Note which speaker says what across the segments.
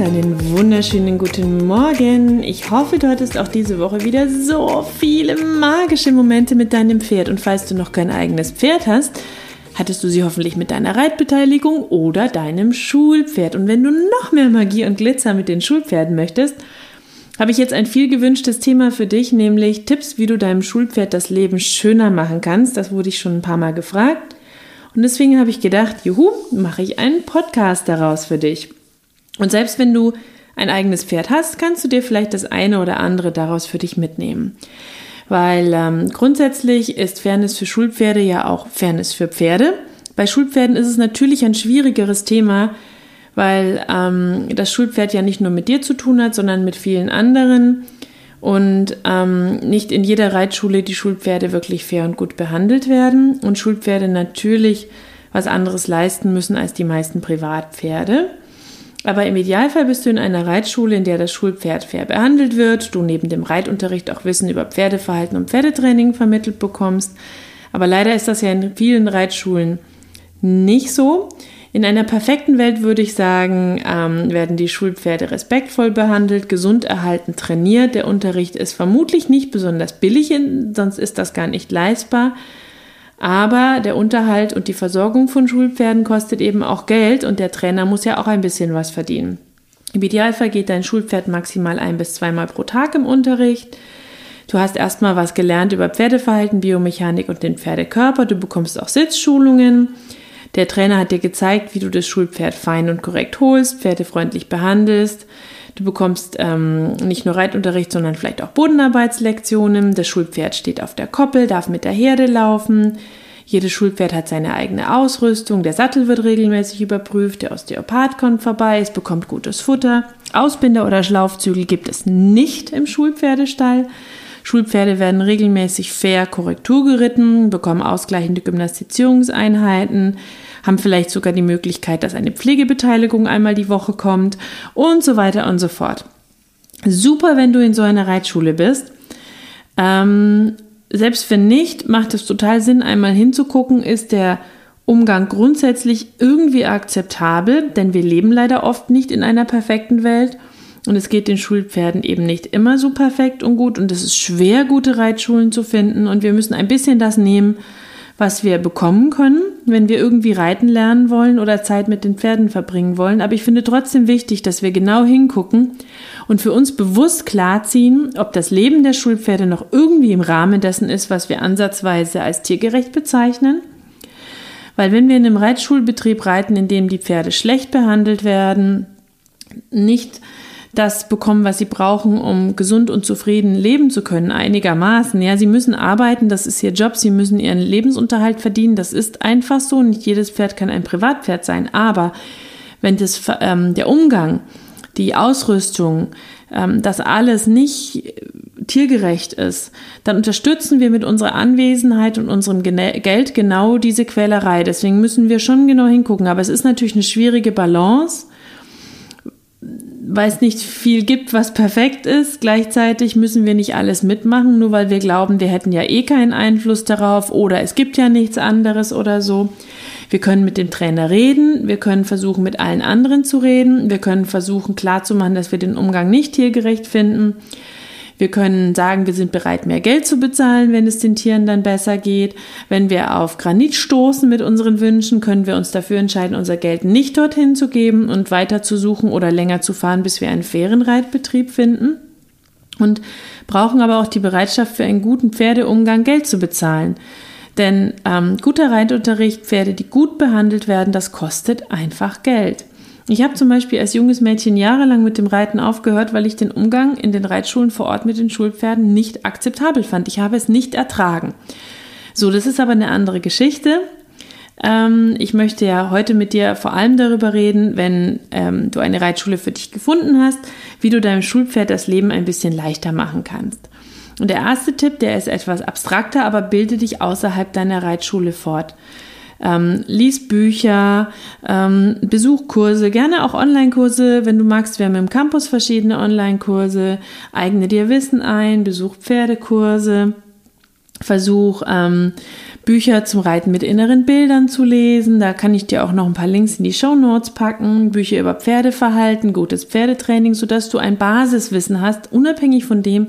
Speaker 1: und einen wunderschönen guten Morgen. Ich hoffe, du hattest auch diese Woche wieder so viele magische Momente mit deinem Pferd. Und falls du noch kein eigenes Pferd hast, hattest du sie hoffentlich mit deiner Reitbeteiligung oder deinem Schulpferd. Und wenn du noch mehr Magie und Glitzer mit den Schulpferden möchtest, habe ich jetzt ein viel gewünschtes Thema für dich, nämlich Tipps, wie du deinem Schulpferd das Leben schöner machen kannst. Das wurde ich schon ein paar Mal gefragt. Und deswegen habe ich gedacht, juhu, mache ich einen Podcast daraus für dich. Und selbst wenn du ein eigenes Pferd hast, kannst du dir vielleicht das eine oder andere daraus für dich mitnehmen. Weil ähm, grundsätzlich ist Fairness für Schulpferde ja auch Fairness für Pferde. Bei Schulpferden ist es natürlich ein schwierigeres Thema, weil ähm, das Schulpferd ja nicht nur mit dir zu tun hat, sondern mit vielen anderen und ähm, nicht in jeder Reitschule die Schulpferde wirklich fair und gut behandelt werden und Schulpferde natürlich was anderes leisten müssen als die meisten Privatpferde. Aber im Idealfall bist du in einer Reitschule, in der das Schulpferd fair behandelt wird, du neben dem Reitunterricht auch Wissen über Pferdeverhalten und Pferdetraining vermittelt bekommst. Aber leider ist das ja in vielen Reitschulen nicht so. In einer perfekten Welt würde ich sagen, ähm, werden die Schulpferde respektvoll behandelt, gesund erhalten, trainiert. Der Unterricht ist vermutlich nicht besonders billig, sonst ist das gar nicht leistbar. Aber der Unterhalt und die Versorgung von Schulpferden kostet eben auch Geld und der Trainer muss ja auch ein bisschen was verdienen. Im Idealfall geht dein Schulpferd maximal ein bis zweimal pro Tag im Unterricht. Du hast erstmal was gelernt über Pferdeverhalten, Biomechanik und den Pferdekörper. Du bekommst auch Sitzschulungen. Der Trainer hat dir gezeigt, wie du das Schulpferd fein und korrekt holst, pferdefreundlich behandelst. Du bekommst ähm, nicht nur Reitunterricht, sondern vielleicht auch Bodenarbeitslektionen. Das Schulpferd steht auf der Koppel, darf mit der Herde laufen. Jedes Schulpferd hat seine eigene Ausrüstung. Der Sattel wird regelmäßig überprüft. Der Osteopath kommt vorbei. Es bekommt gutes Futter. Ausbinder oder Schlaufzügel gibt es nicht im Schulpferdestall. Schulpferde werden regelmäßig fair Korrektur geritten, bekommen ausgleichende Gymnastizierungseinheiten haben vielleicht sogar die Möglichkeit, dass eine Pflegebeteiligung einmal die Woche kommt und so weiter und so fort. Super, wenn du in so einer Reitschule bist. Ähm, selbst wenn nicht, macht es total Sinn, einmal hinzugucken, ist der Umgang grundsätzlich irgendwie akzeptabel, denn wir leben leider oft nicht in einer perfekten Welt und es geht den Schulpferden eben nicht immer so perfekt und gut und es ist schwer, gute Reitschulen zu finden und wir müssen ein bisschen das nehmen, was wir bekommen können, wenn wir irgendwie reiten lernen wollen oder Zeit mit den Pferden verbringen wollen. Aber ich finde trotzdem wichtig, dass wir genau hingucken und für uns bewusst klarziehen, ob das Leben der Schulpferde noch irgendwie im Rahmen dessen ist, was wir ansatzweise als tiergerecht bezeichnen. Weil wenn wir in einem Reitschulbetrieb reiten, in dem die Pferde schlecht behandelt werden, nicht das bekommen, was sie brauchen, um gesund und zufrieden leben zu können, einigermaßen. Ja, sie müssen arbeiten, das ist ihr Job, sie müssen ihren Lebensunterhalt verdienen, das ist einfach so. Nicht jedes Pferd kann ein Privatpferd sein, aber wenn das, ähm, der Umgang, die Ausrüstung, ähm, das alles nicht tiergerecht ist, dann unterstützen wir mit unserer Anwesenheit und unserem Geld genau diese Quälerei. Deswegen müssen wir schon genau hingucken. Aber es ist natürlich eine schwierige Balance weil es nicht viel gibt, was perfekt ist. Gleichzeitig müssen wir nicht alles mitmachen, nur weil wir glauben, wir hätten ja eh keinen Einfluss darauf oder es gibt ja nichts anderes oder so. Wir können mit dem Trainer reden, wir können versuchen, mit allen anderen zu reden, wir können versuchen klarzumachen, dass wir den Umgang nicht tiergerecht finden. Wir können sagen, wir sind bereit, mehr Geld zu bezahlen, wenn es den Tieren dann besser geht. Wenn wir auf Granit stoßen mit unseren Wünschen, können wir uns dafür entscheiden, unser Geld nicht dorthin zu geben und weiter zu suchen oder länger zu fahren, bis wir einen fairen Reitbetrieb finden. Und brauchen aber auch die Bereitschaft für einen guten Pferdeumgang Geld zu bezahlen. Denn ähm, guter Reitunterricht, Pferde, die gut behandelt werden, das kostet einfach Geld. Ich habe zum Beispiel als junges Mädchen jahrelang mit dem Reiten aufgehört, weil ich den Umgang in den Reitschulen vor Ort mit den Schulpferden nicht akzeptabel fand. Ich habe es nicht ertragen. So, das ist aber eine andere Geschichte. Ähm, ich möchte ja heute mit dir vor allem darüber reden, wenn ähm, du eine Reitschule für dich gefunden hast, wie du deinem Schulpferd das Leben ein bisschen leichter machen kannst. Und der erste Tipp, der ist etwas abstrakter, aber bilde dich außerhalb deiner Reitschule fort. Ähm, lies Bücher, ähm, besuch Kurse, gerne auch Online-Kurse, wenn du magst. Wir haben im Campus verschiedene Online-Kurse. Eigne dir Wissen ein, besuch Pferdekurse, versuch ähm, Bücher zum Reiten mit inneren Bildern zu lesen. Da kann ich dir auch noch ein paar Links in die Show Notes packen. Bücher über Pferdeverhalten, gutes Pferdetraining, sodass du ein Basiswissen hast, unabhängig von dem,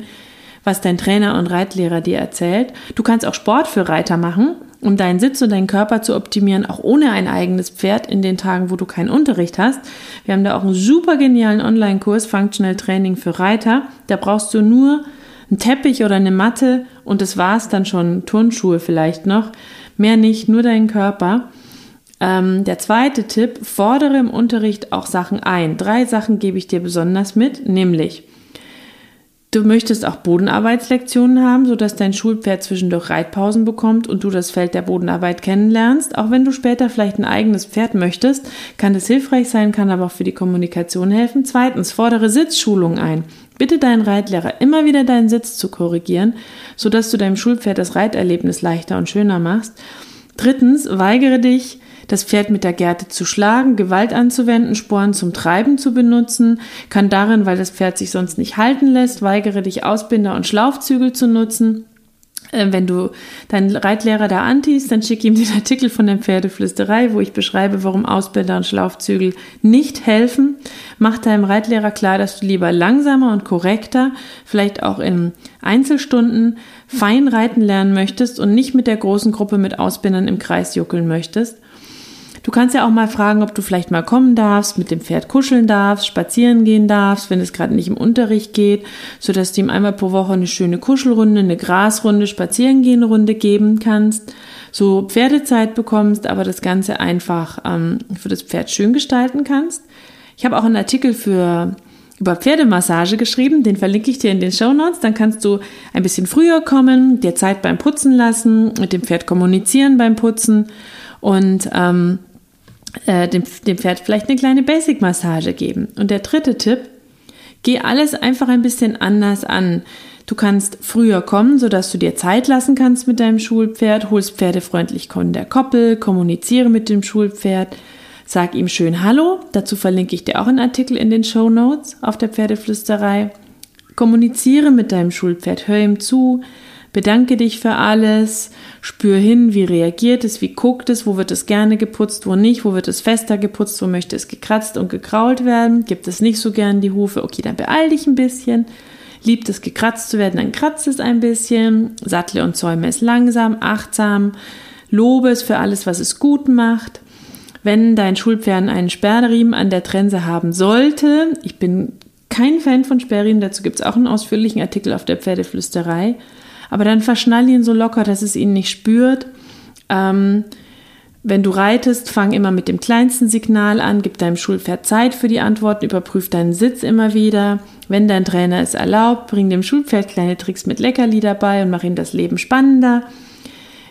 Speaker 1: was dein Trainer und Reitlehrer dir erzählt. Du kannst auch Sport für Reiter machen um deinen Sitz und deinen Körper zu optimieren, auch ohne ein eigenes Pferd in den Tagen, wo du keinen Unterricht hast. Wir haben da auch einen super genialen Online-Kurs, Functional Training für Reiter. Da brauchst du nur einen Teppich oder eine Matte und das war's dann schon, Turnschuhe vielleicht noch. Mehr nicht, nur deinen Körper. Ähm, der zweite Tipp, fordere im Unterricht auch Sachen ein. Drei Sachen gebe ich dir besonders mit, nämlich Du möchtest auch Bodenarbeitslektionen haben, sodass dein Schulpferd zwischendurch Reitpausen bekommt und du das Feld der Bodenarbeit kennenlernst. Auch wenn du später vielleicht ein eigenes Pferd möchtest, kann das hilfreich sein, kann aber auch für die Kommunikation helfen. Zweitens, fordere Sitzschulungen ein. Bitte deinen Reitlehrer immer wieder deinen Sitz zu korrigieren, sodass du deinem Schulpferd das Reiterlebnis leichter und schöner machst. Drittens, weigere dich, das Pferd mit der Gerte zu schlagen, Gewalt anzuwenden, Sporen zum Treiben zu benutzen, kann darin, weil das Pferd sich sonst nicht halten lässt, weigere dich Ausbinder und Schlaufzügel zu nutzen. Äh, wenn du deinen Reitlehrer da antiest, dann schick ihm den Artikel von der Pferdeflüsterei, wo ich beschreibe, warum Ausbinder und Schlaufzügel nicht helfen. Mach deinem Reitlehrer klar, dass du lieber langsamer und korrekter, vielleicht auch in Einzelstunden, fein reiten lernen möchtest und nicht mit der großen Gruppe mit Ausbindern im Kreis juckeln möchtest. Du kannst ja auch mal fragen, ob du vielleicht mal kommen darfst, mit dem Pferd kuscheln darfst, spazieren gehen darfst, wenn es gerade nicht im Unterricht geht, so dass du ihm einmal pro Woche eine schöne Kuschelrunde, eine Grasrunde, Spazierengehen-Runde geben kannst, so Pferdezeit bekommst, aber das Ganze einfach ähm, für das Pferd schön gestalten kannst. Ich habe auch einen Artikel für über Pferdemassage geschrieben, den verlinke ich dir in den Show Notes. Dann kannst du ein bisschen früher kommen, dir Zeit beim Putzen lassen, mit dem Pferd kommunizieren beim Putzen und ähm, äh, dem, dem Pferd vielleicht eine kleine Basic-Massage geben. Und der dritte Tipp, geh alles einfach ein bisschen anders an. Du kannst früher kommen, sodass du dir Zeit lassen kannst mit deinem Schulpferd, holst pferdefreundlich von der Koppel, kommuniziere mit dem Schulpferd, sag ihm schön Hallo. Dazu verlinke ich dir auch einen Artikel in den Show Notes auf der Pferdeflüsterei. Kommuniziere mit deinem Schulpferd, hör ihm zu, Bedanke dich für alles, spür hin, wie reagiert es, wie guckt es, wo wird es gerne geputzt, wo nicht, wo wird es fester geputzt, wo möchte es gekratzt und gekrault werden, gibt es nicht so gern die Hufe, okay, dann beeil dich ein bisschen. Liebt es gekratzt zu werden, dann kratzt es ein bisschen, sattle und zäume es langsam, achtsam, lobe es für alles, was es gut macht. Wenn dein Schulpferd einen Sperrriemen an der Trense haben sollte, ich bin kein Fan von Sperrriemen, dazu gibt es auch einen ausführlichen Artikel auf der Pferdeflüsterei, aber dann verschnall ihn so locker, dass es ihn nicht spürt. Ähm, wenn du reitest, fang immer mit dem kleinsten Signal an, gib deinem Schulpferd Zeit für die Antworten, überprüf deinen Sitz immer wieder. Wenn dein Trainer es erlaubt, bring dem Schulpferd kleine Tricks mit Leckerli dabei und mach ihm das Leben spannender.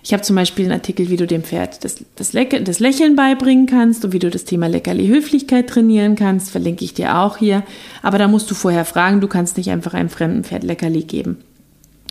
Speaker 1: Ich habe zum Beispiel einen Artikel, wie du dem Pferd das, das, das, Lächeln beibringen kannst und wie du das Thema Leckerli Höflichkeit trainieren kannst, verlinke ich dir auch hier. Aber da musst du vorher fragen, du kannst nicht einfach einem fremden Pferd Leckerli geben.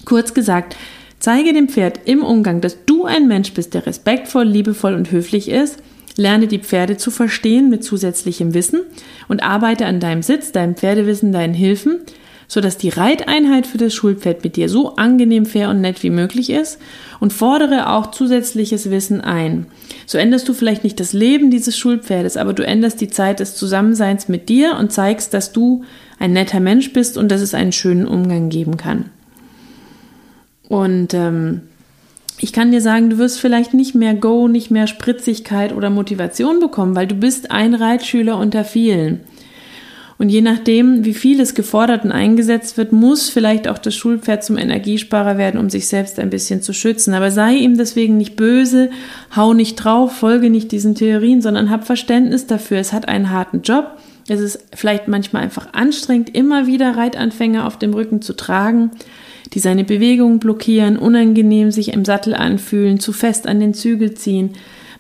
Speaker 1: Kurz gesagt, zeige dem Pferd im Umgang, dass du ein Mensch bist, der respektvoll, liebevoll und höflich ist. Lerne die Pferde zu verstehen mit zusätzlichem Wissen und arbeite an deinem Sitz, deinem Pferdewissen, deinen Hilfen, sodass die Reiteinheit für das Schulpferd mit dir so angenehm, fair und nett wie möglich ist und fordere auch zusätzliches Wissen ein. So änderst du vielleicht nicht das Leben dieses Schulpferdes, aber du änderst die Zeit des Zusammenseins mit dir und zeigst, dass du ein netter Mensch bist und dass es einen schönen Umgang geben kann. Und ähm, ich kann dir sagen, du wirst vielleicht nicht mehr Go, nicht mehr Spritzigkeit oder Motivation bekommen, weil du bist ein Reitschüler unter vielen. Und je nachdem, wie viel es gefordert und eingesetzt wird, muss vielleicht auch das Schulpferd zum Energiesparer werden, um sich selbst ein bisschen zu schützen. Aber sei ihm deswegen nicht böse, hau nicht drauf, folge nicht diesen Theorien, sondern hab Verständnis dafür. Es hat einen harten Job. Es ist vielleicht manchmal einfach anstrengend, immer wieder Reitanfänger auf dem Rücken zu tragen, die seine Bewegungen blockieren, unangenehm sich im Sattel anfühlen, zu fest an den Zügel ziehen.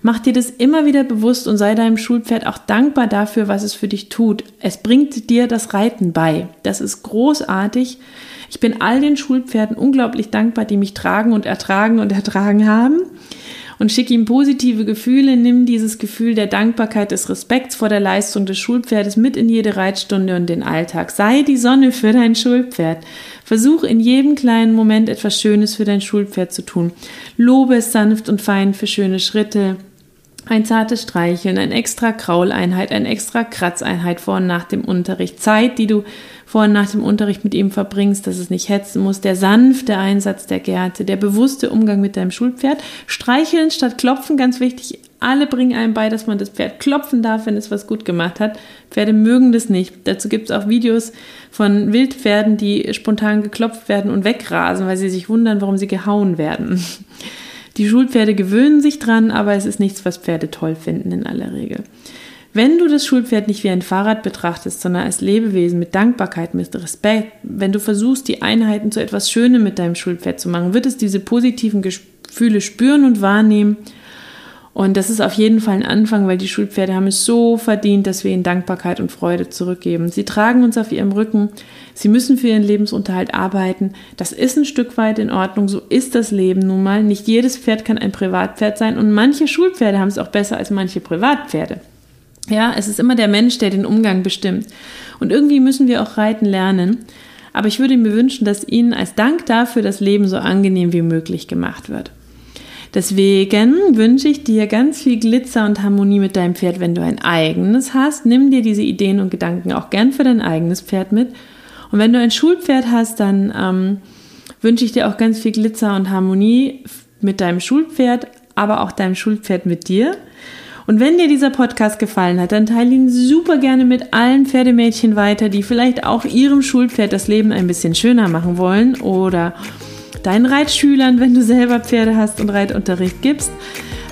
Speaker 1: Mach dir das immer wieder bewusst und sei deinem Schulpferd auch dankbar dafür, was es für dich tut. Es bringt dir das Reiten bei. Das ist großartig. Ich bin all den Schulpferden unglaublich dankbar, die mich tragen und ertragen und ertragen haben. Und schick ihm positive Gefühle, nimm dieses Gefühl der Dankbarkeit, des Respekts vor der Leistung des Schulpferdes mit in jede Reitstunde und den Alltag. Sei die Sonne für dein Schulpferd. Versuch in jedem kleinen Moment etwas Schönes für dein Schulpferd zu tun. Lobe es sanft und fein für schöne Schritte, ein zartes Streicheln, ein extra Krauleinheit, ein extra Kratzeinheit vor und nach dem Unterricht. Zeit, die du vor und nach dem Unterricht mit ihm verbringst, dass es nicht hetzen muss. Der sanfte Einsatz der Gerte, der bewusste Umgang mit deinem Schulpferd. Streicheln statt klopfen, ganz wichtig. Alle bringen einem bei, dass man das Pferd klopfen darf, wenn es was gut gemacht hat. Pferde mögen das nicht. Dazu gibt es auch Videos von Wildpferden, die spontan geklopft werden und wegrasen, weil sie sich wundern, warum sie gehauen werden. Die Schulpferde gewöhnen sich dran, aber es ist nichts, was Pferde toll finden in aller Regel. Wenn du das Schulpferd nicht wie ein Fahrrad betrachtest, sondern als Lebewesen mit Dankbarkeit, mit Respekt, wenn du versuchst, die Einheiten zu etwas Schönem mit deinem Schulpferd zu machen, wird es diese positiven Gefühle spüren und wahrnehmen und das ist auf jeden Fall ein Anfang, weil die Schulpferde haben es so verdient, dass wir ihnen Dankbarkeit und Freude zurückgeben. Sie tragen uns auf ihrem Rücken. Sie müssen für ihren Lebensunterhalt arbeiten. Das ist ein Stück weit in Ordnung. So ist das Leben nun mal. Nicht jedes Pferd kann ein Privatpferd sein und manche Schulpferde haben es auch besser als manche Privatpferde. Ja, es ist immer der Mensch, der den Umgang bestimmt. Und irgendwie müssen wir auch reiten lernen. Aber ich würde mir wünschen, dass Ihnen als Dank dafür das Leben so angenehm wie möglich gemacht wird. Deswegen wünsche ich dir ganz viel Glitzer und Harmonie mit deinem Pferd, wenn du ein eigenes hast. Nimm dir diese Ideen und Gedanken auch gern für dein eigenes Pferd mit. Und wenn du ein Schulpferd hast, dann ähm, wünsche ich dir auch ganz viel Glitzer und Harmonie mit deinem Schulpferd, aber auch deinem Schulpferd mit dir. Und wenn dir dieser Podcast gefallen hat, dann teile ihn super gerne mit allen Pferdemädchen weiter, die vielleicht auch ihrem Schulpferd das Leben ein bisschen schöner machen wollen oder deinen Reitschülern, wenn du selber Pferde hast und Reitunterricht gibst.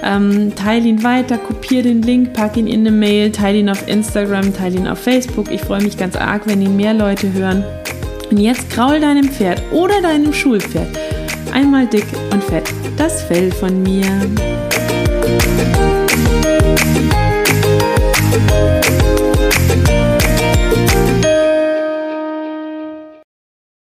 Speaker 1: Ähm, teile ihn weiter, kopiere den Link, pack ihn in eine Mail, teile ihn auf Instagram, teile ihn auf Facebook. Ich freue mich ganz arg, wenn ihn mehr Leute hören. Und jetzt kraul deinem Pferd oder deinem Schulpferd einmal dick und fett das Fell von mir. Thank